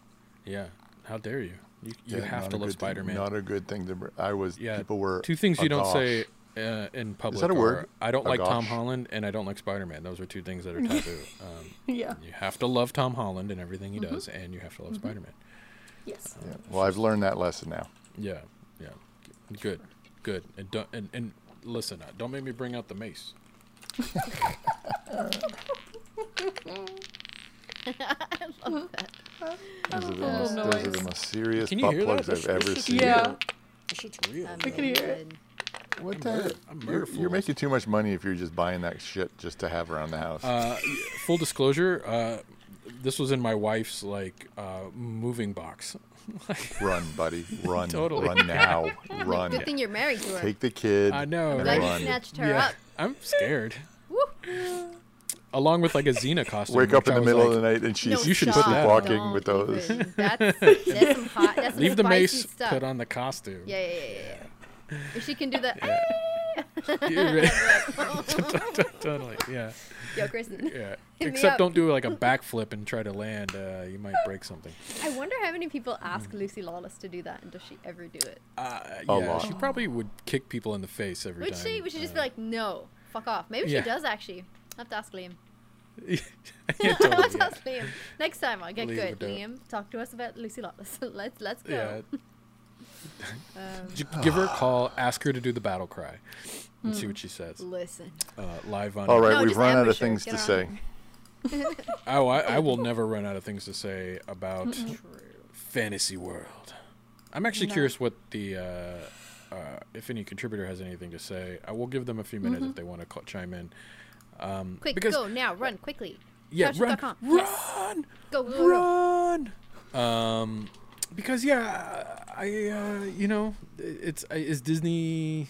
yeah. How dare you? You, you Yeah, have to a love Spider-Man. Not a good thing. To, br- I was. yeah. People were. two things you don't agosh. say uh, in public. Is that a are, word? I don't like Tom Holland, and I don't like Spider-Man. Those are two things that are taboo. um, Yeah. you have to love Tom Holland and everything he Mm-hmm. does, and you have to love Spider-Man. Yes. Yeah. Well, I've learned that lesson now. Yeah, yeah, good, good. And don't and, and listen, uh, don't make me bring out the mace. Those are the, Oh, most, those are the most serious butt hear that? plugs I've this ever shit's seen. real. Yeah. This shit's real. I'm We can hear it. What the? murder- You're, you're making too much money if you're just buying that shit just to have around the house. Uh, full disclosure, uh, this was in my wife's like uh, moving box. run, buddy, run, Totally. run now, run. Good thing you're married to her. Take the kid. I know, and Glad right? you run. snatched her yeah, up. I'm scared. Woo. along with like a Xena costume. Wake up in the middle like, of the night and she's No, You should stop. put that sleepwalking Don't with those. even. That's, that's some hot. That's some Leave the mace, stuff. put on the costume. Yeah, yeah, yeah, yeah. If she can do that, You're totally. Yeah. yo, Kristen. Yeah. Except don't do like a backflip and try to land. Uh, you might break something. I wonder how many people ask Lucy Lawless to do that, and does she ever do it? Uh, A yeah, lot. she probably would kick people in the face every Would time. she? Would she just be uh, like, no, fuck off? Maybe yeah. she does actually. I have to ask Liam. yeah, I'll totally, yeah. ask Liam. Next time I'll get Leave good. Liam, talk to us about Lucy Lawless. let's let's Yeah. go. Um, Give her a call. Ask her to do the battle cry, and Hmm. see what she says. listen. Uh, live on. All right, No, we've run out of ambush her. things Get to her say. Oh, I, I will never run out of things to say about True. fantasy world. I'm actually No. curious what the uh, uh, if any contributor has anything to say. I will give them a few minutes if they want to call, chime in. Um, Quick, because go now, run quickly. yeah, run, run, Go, go, go. run. Um, because yeah, I uh, you know it's is Disney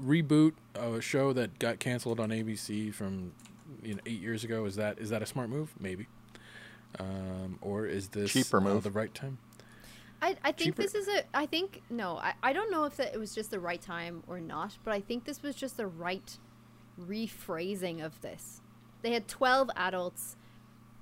reboot of a show that got canceled on ABC from you know eight years ago. Is that is that a smart move? Maybe. Um, or is this Cheaper now move. the right time? I, I think Cheaper? this is a I think no I, I don't know if that it was just the right time or not but I think this was just the right rephrasing of this. They had 12 adults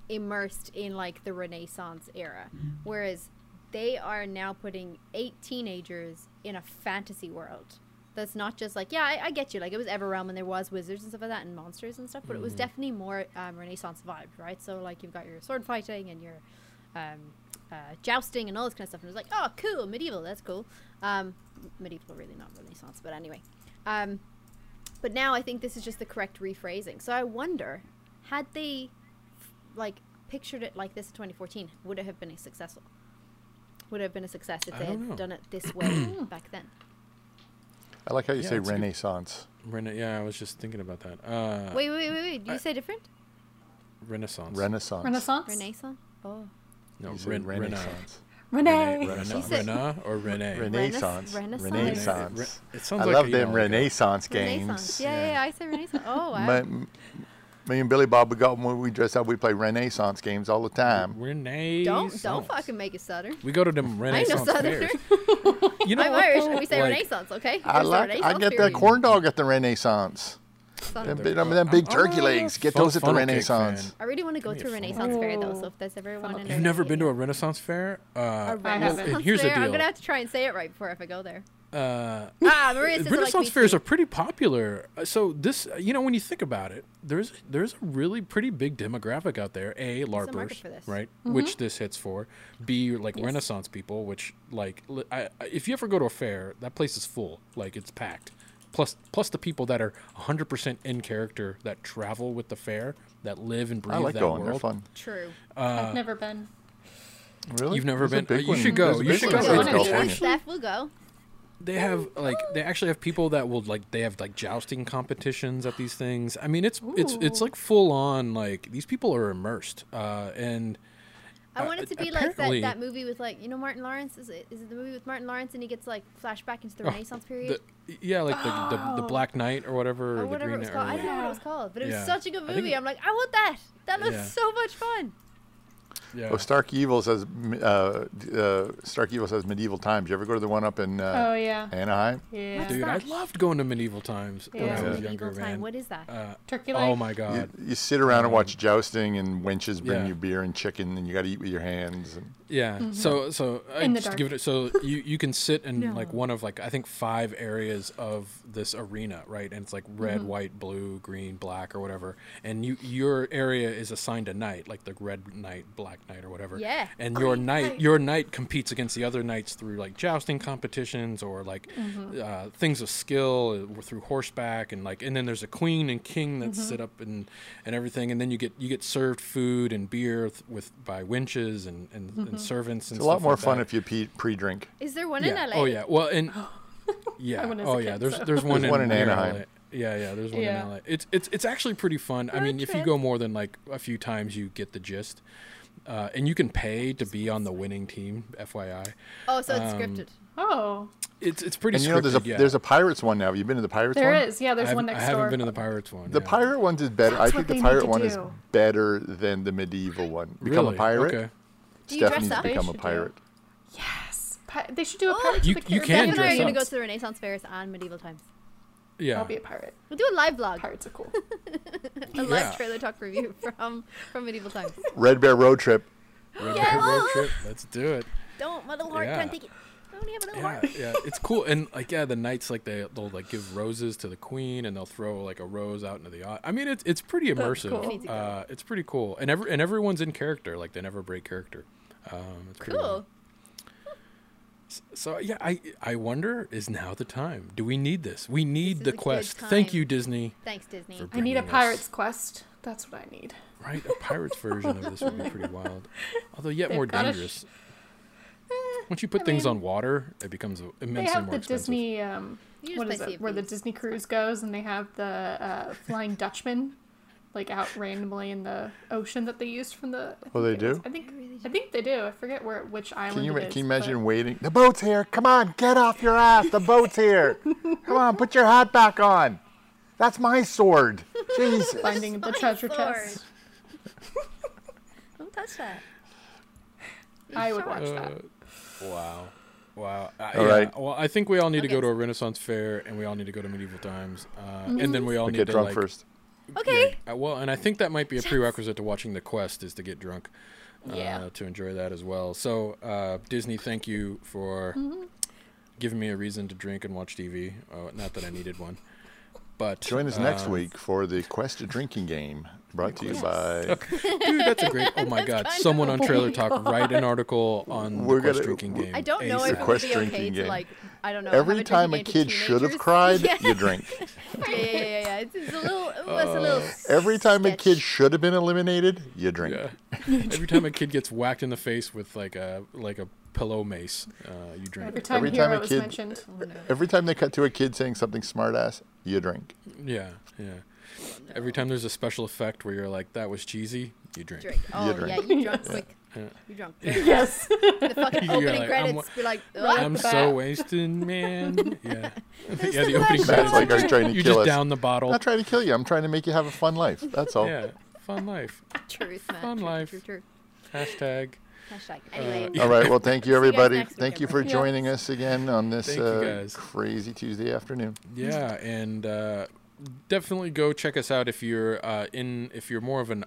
immersed in like the Renaissance era whereas they are now putting eight teenagers in a fantasy world. That's not just like yeah I, I get you like it was Everealm and there was wizards and stuff like that and monsters and stuff but it was definitely more um, Renaissance vibe, right so like you've got your sword fighting and your um, uh, jousting and all this kind of stuff. And it was like, oh, cool, medieval, that's cool. Um, medieval, really not Renaissance, but anyway. Um, but now I think this is just the correct rephrasing. So I wonder, had they like pictured it like this in 2014, would it have been a successful? Would it have been a success if I they had know. done it this way back then? I like how you Yeah, say it's a good- Renaissance. Rena- yeah, I was just thinking about that. Uh, Wait, wait, wait, wait. Do you I- say different? Renaissance. Renaissance. Renaissance. Renaissance? Oh. no, You Ren- Renaissance. Renee. Rena. Renaissance. Rena or Renee. Renaissance. Renaissance? Renaissance. Re- it sounds I like love you them know, like a- Renaissance Renaissance. games. Yeah, yeah, Yeah. yeah, I say Renaissance. Oh, wow. My, me and Billy Bob, we got when we dress up, we play Renaissance games all the time. Renaissance. don't don't fucking make it stutter. We go to them I ain't no Renaissance southerner. You know I'm what, Irish though? we say Like, Renaissance, okay? I Here's the like. I Renaissance get that period. corn dog at the Renaissance. Son. Them they're big, them big I'm- I'm turkey a legs. Get fun- those at the Renaissance. fan. I really want to go to a Renaissance fair though, Oh. so if there's ever one in You've our never been to a Renaissance fair? Uh, a I Renaissance haven't. here's the fair? I'm gonna have to try and say it right before if I go there. uh, Ah, Maria says it like Renaissance fairs are pretty popular. Uh, So this, you know, when you think about it, there's there's a really pretty big demographic out there. A a market larpers, for this. right? Which this hits for. B like Yes. Renaissance people, which like I, I- if you ever go to a fair, that place is full. Like it's packed. Plus plus the people that are 100% in character that travel with the fair, that live and breathe I like that going. They're world. fun. True. I've never been. Really? You've never There's a been- uh, you should go. There's You should one go. in It's California. Steph will go. They have like they actually have people that will like they have like jousting competitions at these things. I mean, it's it's it's like full on like these people are immersed. Uh, and I Uh, want it to be like that, that movie with like you know Martin Lawrence. Is it is it the movie with Martin Lawrence and he gets like flashback into the Oh, Renaissance period? the, yeah, like the, the the Oh. Black Knight or whatever, or, or the whatever Green it was called. I don't know what it was called, but it was such a good movie. I'm like, I want that. That looks Yeah. so much fun. Yeah. Oh, Stark Evil says uh, uh, Stark Evil says medieval times. You ever go to the one up in uh, Oh yeah. Anaheim? Yeah. What's Dude, that? I loved going to medieval times when Yeah. I was Yeah. younger, Medieval time. man. What is that? Uh, Turkey oh leg. my god. you sit around and Um, watch jousting, and wenches bring yeah. you beer and chicken, and you got to eat with your hands. And Yeah. So so I the just dark. give it so you you can sit in like one of like I think five areas of this arena, right? And it's like red, white, blue, green, black, or whatever. And you your area is assigned a knight, like the red knight, black knight, or whatever. Yeah. And your Green knight knight. your knight competes against the other knights through like jousting competitions or like Mm-hmm. uh, things of skill uh, through horseback and like and then there's a queen and king that Mm-hmm. sit up and and everything and then you get you get served food and beer th- with by winches and and, Mm-hmm. and servants and it's a lot more like fun that. if you pe- pre-drink. Is there one yeah. in LA? Oh yeah. Well, and yeah. Oh a yeah. kid, There's so. there's one There's in, one in near Anaheim. LA. Yeah, yeah. There's one Yeah. in LA. It's it's it's actually pretty fun. I mean, if you go more than like a few times, you get the gist. Uh, and you can pay to be on the winning team, FYI. Oh, so it's Um, scripted. Oh, It's it's pretty. And you know, there's a yeah. there's a pirates one now. Have you been to the pirates there one? is. Yeah, there's I one haven't- next I haven't door. been to the pirates one. The yeah. pirate one's is better. That's I think the pirate to one is better than the medieval one. Become Really? a pirate. Okay. Do you dress up? They become a should do. pirate. Yes. Pi- they should do a Oh. Pirates You- the you Caribbean. can Steph and I are dress going to go to the Renaissance fairs and medieval times. Yeah. I'll be a pirate. We'll do a live vlog, Pirates are cool. a live trailer talk review from from medieval times. Red Bear Road Trip. Road, Yeah. road trip. Let's do it. Don't, my little heart Yeah. can't take it. I only have a little Yeah, heart. yeah, it's cool. And like, yeah, the knights like they they'll like give roses to the queen, and they'll throw like a rose out into the. au- I mean, it's it's pretty immersive. cool. I need to go. Uh, it's pretty cool, and every and everyone's in character. Like they never break character. Um, it's pretty Cool. So yeah, I I wonder is now the time? Do we need this? We need is the quest. Thank you, Disney. Thanks, Disney. I need a bringing us- pirate's quest. That's what I need. Right, a pirate's version of this would be pretty wild. Although yet They've more gotta sh- dangerous. Once you put I things mean, on water, it becomes They immensely have more the expensive. Disney. Um, You just what play it? Where the Disney cruise goes, and they have the uh, Flying Dutchman, like out randomly in the ocean that they used from the. I Oh, they think was- do? I think. I think they do. I forget where which island. Can you it is, can you but- imagine waiting? The boat's here. Come on, get off your ass. The boat's here. Come on, put your hat back on. That's my sword. Jesus. finding the treasure sword. chest? Don't touch that. I would Sure. watch that. Uh, wow. Wow. Uh, All yeah, right. Well, I think we all need to go to a Renaissance fair, and we all need to go to medieval times, uh, and then we all But need get to drunk like, first. Okay. yeah, uh, well, and I think that might be a prerequisite to watching the quest is to get drunk. Uh, Yeah. To enjoy that as well. So uh, Disney, thank you for Mm-hmm. giving me a reason to drink and watch TV. Uh, not that I needed one, but Join us next uh, week for the Quest drinking game brought to you by. Dude, that's a great. Oh my God! Someone on Trailer Talk write an article on We're the quest gonna- drinking game. I don't know ASAP. if it would Quest be okay drinking to like. I don't know. Every time a kid should have cried, Yeah. you drink. yeah, yeah, yeah, yeah. It's, it's a little. It's a little. Every time a kid should have been eliminated, you drink. Yeah. Every time a kid gets whacked in the face with like a like a pillow mace, uh, you drink. Every time Every time a is kid- mentioned. Every time they cut to a kid saying something smartass, you drink. Yeah, yeah. Every time there's a special effect where you're like, "That was cheesy," you drink. Drink. Oh drink. yeah, you drunk quick. Yeah. You drunk. yes. The fucking You're opening like, I'm credits wa- be like. Right. I'm so bat. wasted, man. Yeah. yeah, There's the the opening last credits. That's like, are you trying to you kill just us? down the bottle. I'm not trying to kill you. I'm trying to make you have a fun life. That's all. Yeah, fun life. Truth, man. Fun Truth, life. Truth, truth. Hashtag. Hashtag. Anyway. All right. Well, thank you, See you everybody. Thank you for everyone. joining us again on this uh, crazy Tuesday afternoon. Yeah, and uh, definitely go check us out if you're uh, in if you're more of an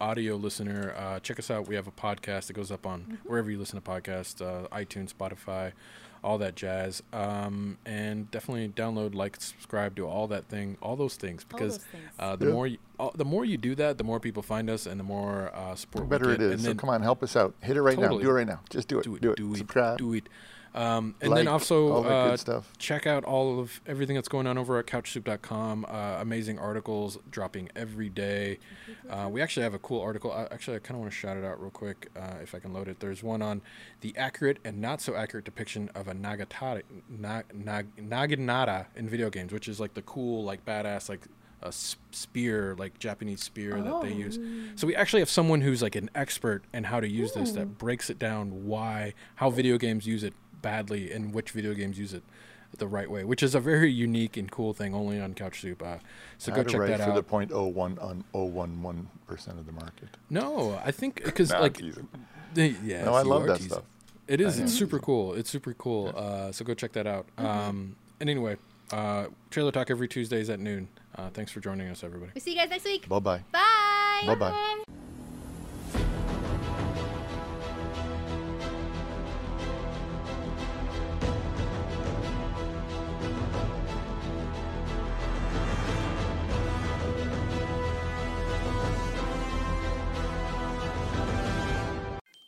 audio listener. Uh, check us out. We have a podcast that goes up on Mm-hmm. wherever you listen to podcasts, uh, iTunes, Spotify, all that jazz. Um, and definitely download, like, subscribe, do all that thing, all those things because those things. uh, the Yeah. more you, uh, the more you do that, the more people find us and the more uh, support The better we it get. is. And So then come on, help us out. Hit it right now. Do it right now. Just do it. do it, Do it. do it, Subscribe. do it. Um, and like, then also uh, stuff. check out all of everything that's going on over at couchsoup.com. Uh, amazing articles dropping every day. Uh, we actually have a cool article. Uh, actually, I kind of want to shout it out real quick uh, if I can load it. There's one on the accurate and not so accurate depiction of a Nagatari, nag, nag, Naginata in video games, which is like the cool, like badass, like a spear, like Japanese spear that they use. So we actually have someone who's like an expert in how to use this that breaks it down why, how video games use it badly and which video games use it the right way, which is a very unique and cool thing only on Couch Soup. Uh, so How go to check write that for the out. point oh one on oh one one percent of the market. No, I think because Nah, like teasing. yeah, No, I love that teasing. stuff. It is. It's am. super cool. It's super cool. Uh, so go check that out. Um, and anyway, uh, Trailer Talk every Tuesdays at noon. Uh, thanks for joining us, everybody. We see you guys next week. Bye bye bye. Bye. Bye